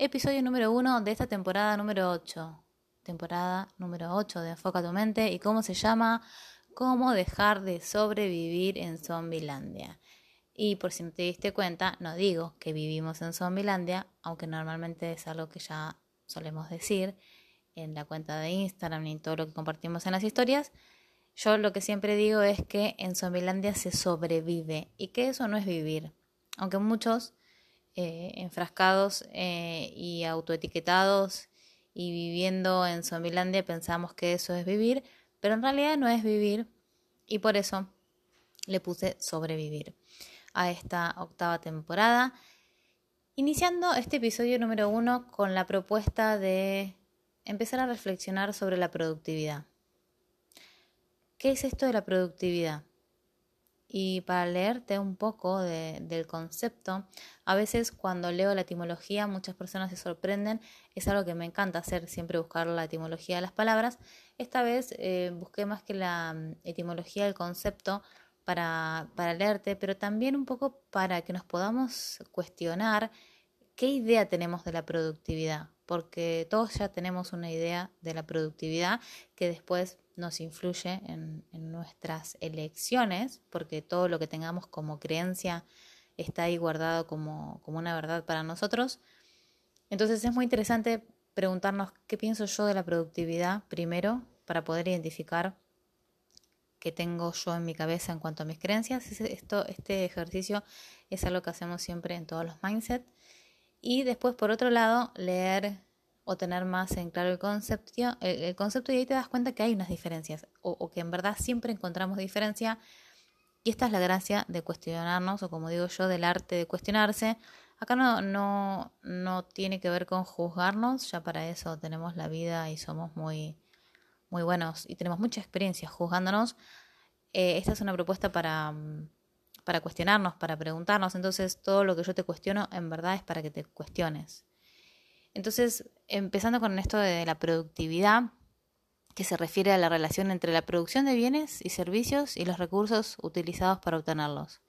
episodio número 1 de esta temporada número 8. Temporada número 8 de Enfoca tu mente y cómo se llama Cómo dejar de sobrevivir en Zombilandia. Y por si no te diste cuenta, no digo que vivimos en Zombilandia, aunque normalmente es algo que ya solemos decir en la cuenta de Instagram y todo lo que compartimos en las historias. Yo lo que siempre digo es que en Zombilandia se sobrevive y que eso no es vivir. Aunque muchos eh, enfrascados eh, y autoetiquetados y viviendo en Zombilandia pensamos que eso es vivir, pero en realidad no es vivir y por eso le puse sobrevivir a esta octava temporada, iniciando este episodio número uno con la propuesta de empezar a reflexionar sobre la productividad. ¿Qué es esto de la productividad? Y para leerte un poco del concepto, a veces cuando leo la etimología muchas personas se sorprenden, es algo que me encanta hacer, siempre buscar la etimología de las palabras. Esta vez eh, busqué más que la mm, etimología del concepto para, para leerte, pero también un poco para que nos podamos cuestionar qué idea tenemos de la productividad, porque todos ya tenemos una idea de la productividad que después nos influye en, nuestras elecciones, porque todo lo que tengamos como creencia está ahí guardado como, como una verdad para nosotros. Entonces es muy interesante preguntarnos qué pienso yo de la productividad primero para poder identificar qué tengo yo en mi cabeza en cuanto a mis creencias. Esto, este ejercicio es algo que hacemos siempre en todos los mindset. Y después, por otro lado, leer o tener más en claro el concepto, el, concepto y ahí te das cuenta que hay unas diferencias o, que en verdad siempre encontramos diferencia y esta es la gracia de cuestionarnos o como digo yo del arte de cuestionarse. Acá no, no, no tiene que ver con juzgarnos, ya para eso tenemos la vida y somos muy, muy buenos y tenemos mucha experiencia juzgándonos. Eh, esta es una propuesta para, para cuestionarnos, para preguntarnos. Entonces todo lo que yo te cuestiono en verdad es para que te cuestiones. Entonces, empezando con esto de la productividad, que se refiere a la relación entre la producción de bienes y servicios y los recursos utilizados para obtenerlos.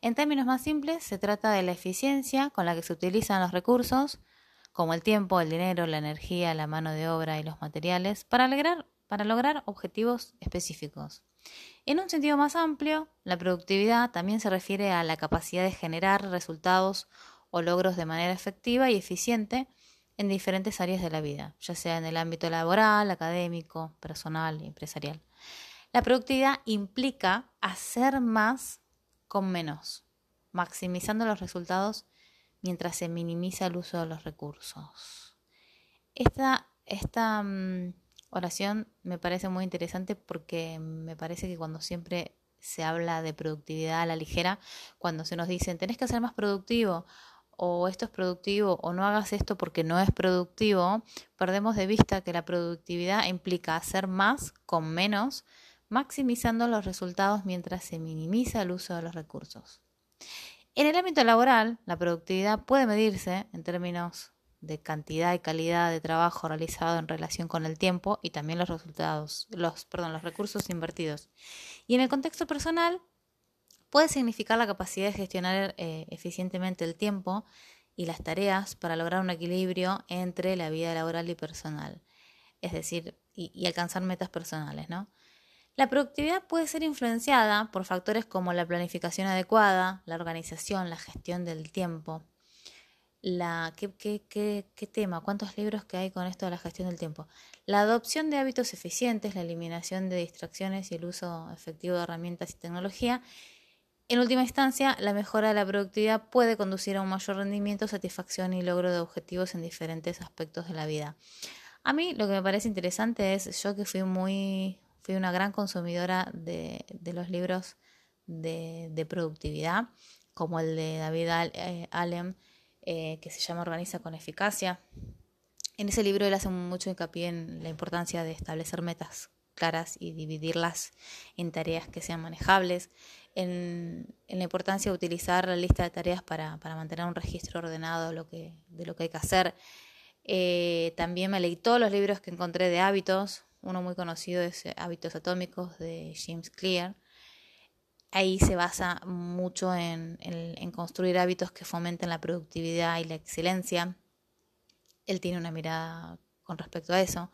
En términos más simples, se trata de la eficiencia con la que se utilizan los recursos, como el tiempo, el dinero, la energía, la mano de obra y los materiales, para lograr, objetivos específicos. En un sentido más amplio, la productividad también se refiere a la capacidad de generar resultados o logros de manera efectiva y eficiente en diferentes áreas de la vida, ya sea en el ámbito laboral, académico, personal, empresarial. La productividad implica hacer más con menos, maximizando los resultados mientras se minimiza el uso de los recursos. Esta, esta mm, oración me parece muy interesante porque me parece que cuando siempre se habla de productividad a la ligera, cuando se nos dicen tenés que ser más productivo o esto es productivo o no hagas esto porque no es productivo, perdemos de vista que la productividad implica hacer más con menos, maximizando los resultados mientras se minimiza el uso de los recursos. En el ámbito laboral, la productividad puede medirse en términos de cantidad y calidad de trabajo realizado en relación con el tiempo y también los resultados, los, perdón, los recursos invertidos. Y en el contexto personal, puede significar la capacidad de gestionar eh, eficientemente el tiempo y las tareas para lograr un equilibrio entre la vida laboral y personal, es decir, y, alcanzar metas personales, ¿no? La productividad puede ser influenciada por factores como la planificación adecuada, la organización, la gestión del tiempo. La, ¿qué, qué, tema? ¿Cuántos libros que hay con esto de la gestión del tiempo? La adopción de hábitos eficientes, la eliminación de distracciones y el uso efectivo de herramientas y tecnología en última instancia, la mejora de la productividad puede conducir a un mayor rendimiento, satisfacción y logro de objetivos en diferentes aspectos de la vida. A mí lo que me parece interesante es, yo que fui muy, fui una gran consumidora de, los libros de, productividad, como el de David eh, Allen, eh, que se llama Organiza con eficacia. En ese libro él hace mucho hincapié en la importancia de establecer metas claras y dividirlas en tareas que sean manejables en, la importancia de utilizar la lista de tareas para, mantener un registro ordenado de lo que, de lo que hay que hacer. Eh, también me leí todos los libros que encontré de hábitos. Uno muy conocido es eh, Hábitos Atómicos de James Clear. Ahí se basa mucho en, construir hábitos que fomenten la productividad y la excelencia. él tiene una mirada con respecto a eso.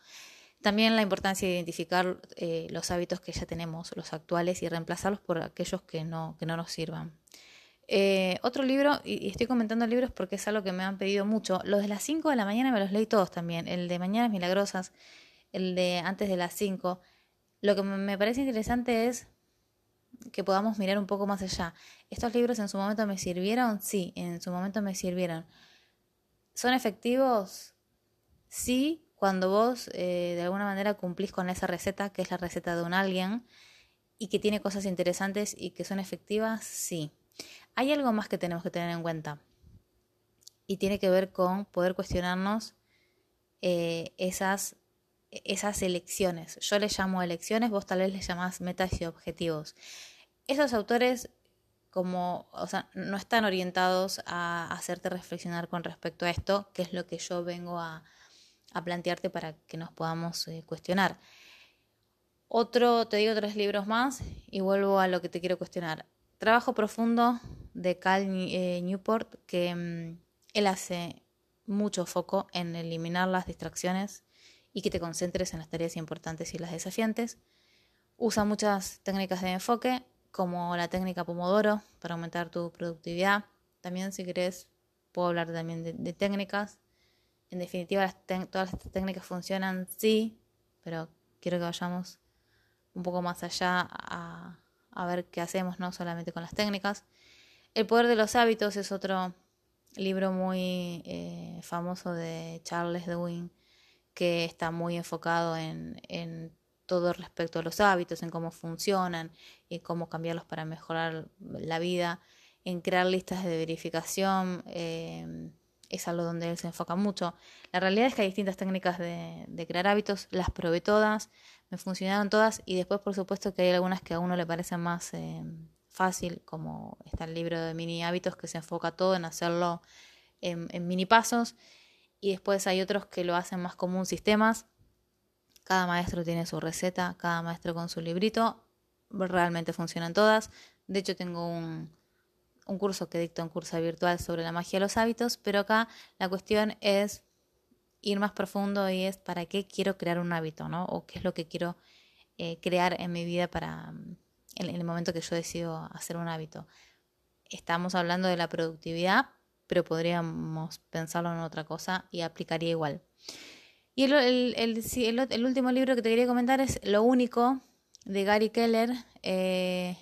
También la importancia de identificar eh, los hábitos que ya tenemos, los actuales, y reemplazarlos por aquellos que no, que no nos sirvan. Eh, otro libro, y, estoy comentando libros porque es algo que me han pedido mucho. Los de las 5 de la mañana me los leí todos también. El de Mañanas Milagrosas, el de antes de las 5. Lo que me parece interesante es que podamos mirar un poco más allá. ¿Estos libros en su momento me sirvieron? Sí, en su momento me sirvieron. ¿Son efectivos? Sí, cuando vos eh, de alguna manera cumplís con esa receta, que es la receta de un alguien, y que tiene cosas interesantes y que son efectivas, sí. Hay algo más que tenemos que tener en cuenta. Y tiene que ver con poder cuestionarnos eh, esas, esas elecciones. Yo les llamo elecciones, vos tal vez les llamás metas y objetivos. Esos autores como, o sea, no están orientados a hacerte reflexionar con respecto a esto, que es lo que yo vengo a, a plantearte para que nos podamos eh, cuestionar. Otro, te digo tres libros más y vuelvo a lo que te quiero cuestionar. Trabajo profundo de Cal eh, Newport, que mm, él hace mucho foco en eliminar las distracciones y que te concentres en las tareas importantes y las desafiantes. Usa muchas técnicas de enfoque, como la técnica Pomodoro, para aumentar tu productividad. También, si querés, puedo hablar también de técnicas en definitiva, todas las técnicas funcionan, sí, pero quiero que vayamos un poco más allá a, ver qué hacemos, no solamente con las técnicas. El poder de los hábitos es otro libro muy eh, famoso de Charles Darwin que está muy enfocado en, en, todo respecto a los hábitos, en cómo funcionan y cómo cambiarlos para mejorar la vida, en crear listas de verificación. Eh, es algo donde él se enfoca mucho. La realidad es que hay distintas técnicas de, crear hábitos, las probé todas, me funcionaron todas y después por supuesto que hay algunas que a uno le parecen más eh, fácil, como está el libro de mini hábitos que se enfoca todo en hacerlo en, en mini pasos y después hay otros que lo hacen más común sistemas. Cada maestro tiene su receta, cada maestro con su librito, realmente funcionan todas. De hecho tengo un, un curso que dicto en curso virtual sobre la magia de los hábitos, pero acá la cuestión es ir más profundo y es para qué quiero crear un hábito, ¿no? O qué es lo que quiero eh, crear en mi vida para en, el momento que yo decido hacer un hábito. Estamos hablando de la productividad, pero podríamos pensarlo en otra cosa y aplicaría igual. Y el, el, último libro que te quería comentar es Lo único de Gary Keller. Eh,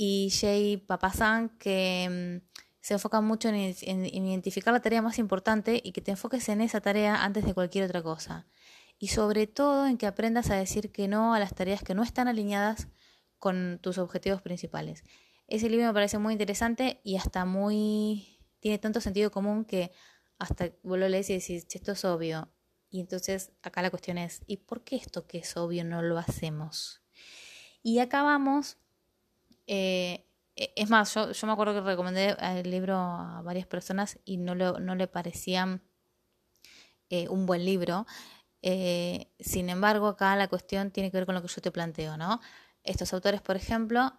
y Jay Papasan, que mm, se enfocan mucho en, identificar la tarea más importante y que te enfoques en esa tarea antes de cualquier otra cosa. Y sobre todo en que aprendas a decir que no a las tareas que no están alineadas con tus objetivos principales. Ese libro me parece muy interesante y hasta muy... tiene tanto sentido común que hasta vos lo lees y decís, esto es obvio. Y entonces acá la cuestión es, ¿y por qué esto que es obvio no lo hacemos? Y acá vamos eh, e, es más, yo, me acuerdo que recomendé el libro a varias personas y no, no le parecían eh, un buen libro. Eh, sin embargo, acá la cuestión tiene que ver con lo que yo te planteo, ¿no? Estos autores, por ejemplo,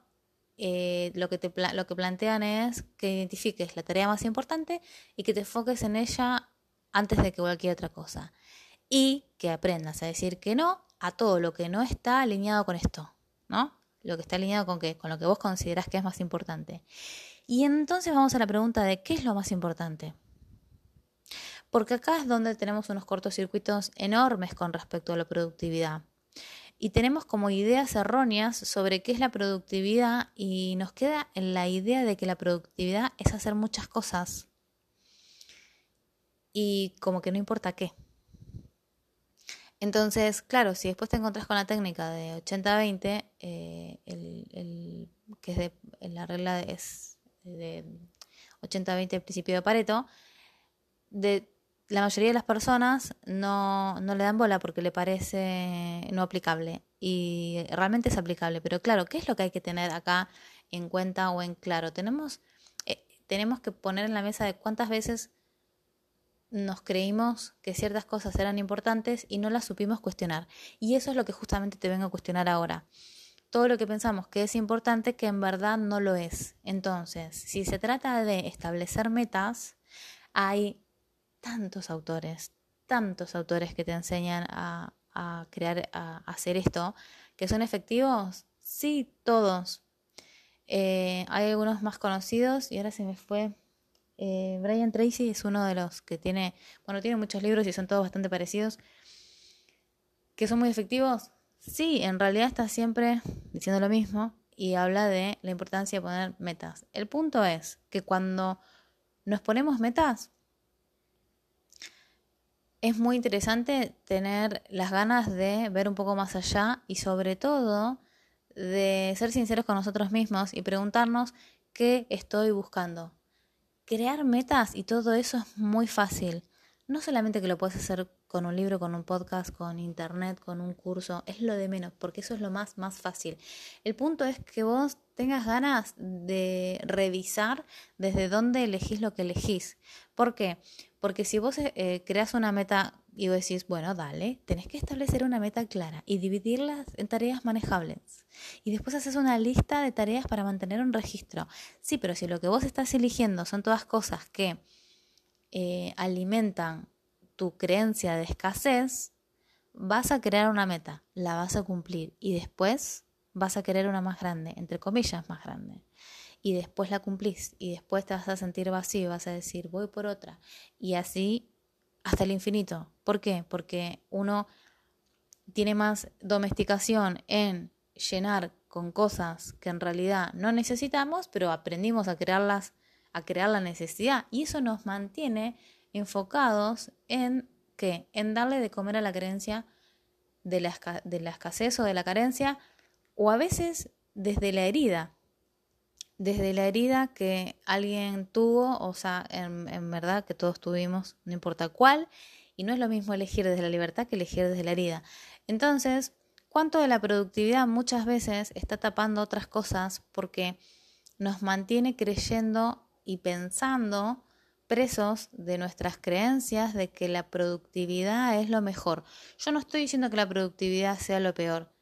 lo, que lo que plantean es que identifiques la tarea más importante y que te enfoques en ella antes de que cualquier otra cosa. Y que aprendas a decir que no a todo lo que no está alineado con esto, ¿no? Lo que está alineado con qué, con lo que vos considerás que es más importante. Y entonces vamos a la pregunta de qué es lo más importante. Porque acá es donde tenemos unos cortocircuitos enormes con respecto a la productividad. Y tenemos como ideas erróneas sobre qué es la productividad y nos queda en la idea de que la productividad es hacer muchas cosas. Y como que no importa qué. Entonces, claro, si después te encontrás con la técnica de 80-20, eh, el, que es de, la regla es de 80-20 el principio de Pareto, de la mayoría de las personas no, no le dan bola porque le parece no aplicable. Y realmente es aplicable. Pero claro, ¿qué es lo que hay que tener acá en cuenta o en claro? Tenemos, eh, tenemos que poner en la mesa de cuántas veces nos creímos que ciertas cosas eran importantes y no las supimos cuestionar. Y eso es lo que justamente te vengo a cuestionar ahora. Todo lo que pensamos que es importante que en verdad no lo es. Entonces, si se trata de establecer metas, hay tantos autores, tantos autores que te enseñan a, crear, a hacer esto, que son efectivos. Sí, todos. Eh, hay algunos más conocidos y ahora se me fue. Eh, Brian Tracy es uno de los que tiene, bueno, tiene muchos libros y son todos bastante parecidos. ¿Que son muy efectivos? Sí, en realidad está siempre diciendo lo mismo y habla de la importancia de poner metas. El punto es que cuando nos ponemos metas, es muy interesante tener las ganas de ver un poco más allá y sobre todo de ser sinceros con nosotros mismos y preguntarnos qué estoy buscando. Crear metas y todo eso es muy fácil. No solamente que lo puedes hacer con un libro, con un podcast, con internet, con un curso, es lo de menos, porque eso es lo más, más fácil. El punto es que vos tengas ganas de revisar desde dónde elegís lo que elegís. ¿Por qué? Porque si vos eh, creas una meta y vos decís, bueno, dale, tenés que establecer una meta clara y dividirlas en tareas manejables. Y después haces una lista de tareas para mantener un registro. Sí, pero si lo que vos estás eligiendo son todas cosas que eh, alimentan tu creencia de escasez, vas a crear una meta, la vas a cumplir y después vas a querer una más grande, entre comillas más grande. Y después la cumplís y después te vas a sentir vacío y vas a decir voy por otra. Y así hasta el infinito. ¿Por qué? Porque uno tiene más domesticación en llenar con cosas que en realidad no necesitamos, pero aprendimos a crearlas, a crear la necesidad. Y eso nos mantiene enfocados en qué? En darle de comer a la creencia de la, de escasez o de la carencia, o a veces desde la herida, desde la herida que alguien tuvo, o sea, en, verdad que todos tuvimos, no importa cuál, y no es lo mismo elegir desde la libertad que elegir desde la herida. Entonces, ¿cuánto de la productividad muchas veces está tapando otras cosas porque nos mantiene creyendo y pensando presos de nuestras creencias de que la productividad es lo mejor. Yo no estoy diciendo que la productividad sea lo peor.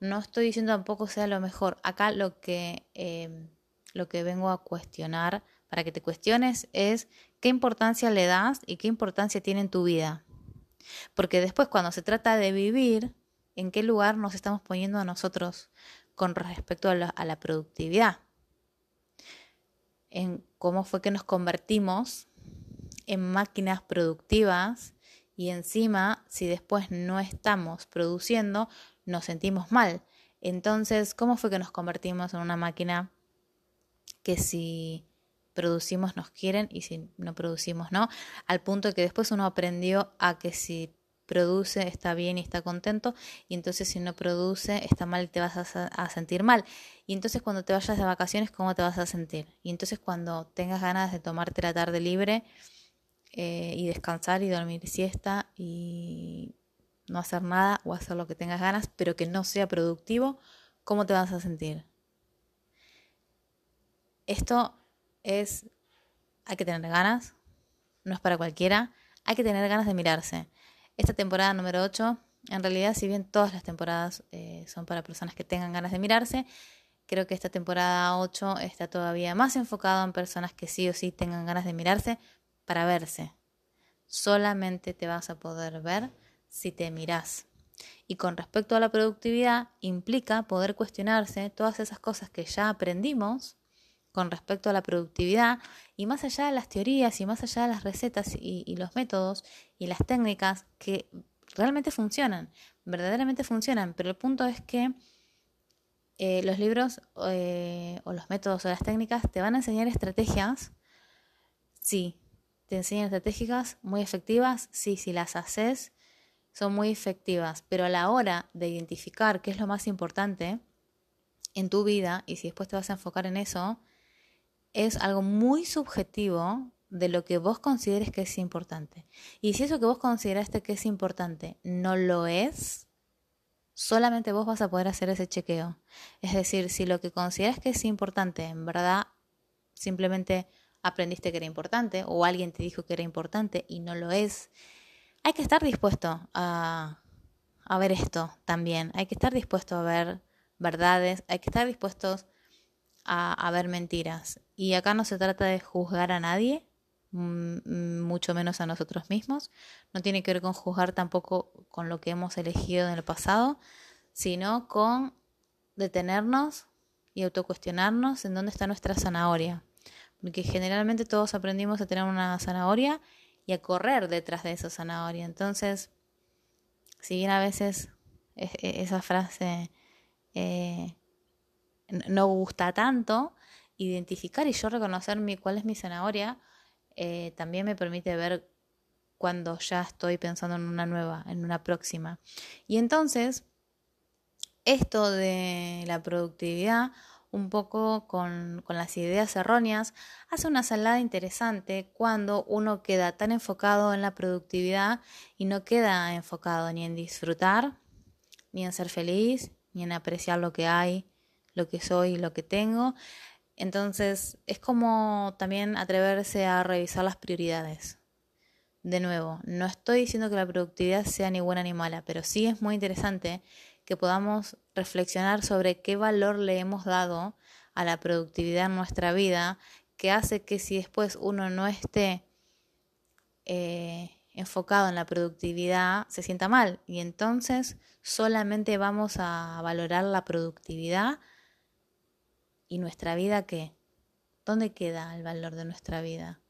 No estoy diciendo tampoco sea lo mejor. Acá lo que, eh, lo que vengo a cuestionar, para que te cuestiones, es qué importancia le das y qué importancia tiene en tu vida. Porque después cuando se trata de vivir, ¿en qué lugar nos estamos poniendo a nosotros con respecto a la, a la productividad? En cómo fue que nos convertimos en máquinas productivas y encima si después no estamos produciendo nos sentimos mal. Entonces, ¿cómo fue que nos convertimos en una máquina que si producimos nos quieren y si no producimos no? Al punto que después uno aprendió a que si produce está bien y está contento y entonces si no produce está mal y te vas a, sentir mal. Y entonces cuando te vayas de vacaciones, ¿cómo te vas a sentir? Y entonces cuando tengas ganas de tomarte la tarde libre eh, y descansar y dormir siesta y no hacer nada o hacer lo que tengas ganas, pero que no sea productivo, ¿cómo te vas a sentir? Esto es, hay que tener ganas, no es para cualquiera, hay que tener ganas de mirarse. Esta temporada número 8, en realidad, si bien todas las temporadas eh, son para personas que tengan ganas de mirarse, creo que esta temporada 8 está todavía más enfocada en personas que sí o sí tengan ganas de mirarse para verse. Solamente te vas a poder ver si te miras. Y con respecto a la productividad, implica poder cuestionarse todas esas cosas que ya aprendimos con respecto a la productividad y más allá de las teorías y más allá de las recetas y, los métodos y las técnicas que realmente funcionan, verdaderamente funcionan, pero el punto es que eh, los libros eh, o los métodos o las técnicas te van a enseñar estrategias, sí, te enseñan estrategias muy efectivas, sí, si las haces son muy efectivas, pero a la hora de identificar qué es lo más importante en tu vida y si después te vas a enfocar en eso, es algo muy subjetivo de lo que vos consideres que es importante. Y si eso que vos consideraste que es importante no lo es, solamente vos vas a poder hacer ese chequeo. Es decir, si lo que consideras que es importante, en verdad simplemente aprendiste que era importante o alguien te dijo que era importante y no lo es, hay que estar dispuesto a, a ver esto también. Hay que estar dispuesto a ver verdades, hay que estar dispuestos a, ver mentiras. Y acá no se trata de juzgar a nadie, mucho menos a nosotros mismos. No tiene que ver con juzgar tampoco con lo que hemos elegido en el pasado, sino con detenernos y autocuestionarnos en dónde está nuestra zanahoria. Porque generalmente todos aprendimos a tener una zanahoria y a correr detrás de esa zanahoria. Entonces, si bien a veces e, esa frase eh, no gusta tanto, identificar y yo reconocer mi, cuál es mi zanahoria, eh, también me permite ver cuando ya estoy pensando en una nueva, en una próxima. Y entonces, esto de la productividad, un poco con, con, las ideas erróneas, hace una salada interesante cuando uno queda tan enfocado en la productividad y no queda enfocado ni en disfrutar, ni en ser feliz, ni en apreciar lo que hay, lo que soy, lo que tengo. Entonces es como también atreverse a revisar las prioridades. De nuevo, no estoy diciendo que la productividad sea ni buena ni mala, pero sí es muy interesante que podamos reflexionar sobre qué valor le hemos dado a la productividad en nuestra vida, que hace que si después uno no esté eh, enfocado en la productividad, se sienta mal. Y entonces solamente vamos a valorar la productividad y nuestra vida qué. ¿Dónde queda el valor de nuestra vida?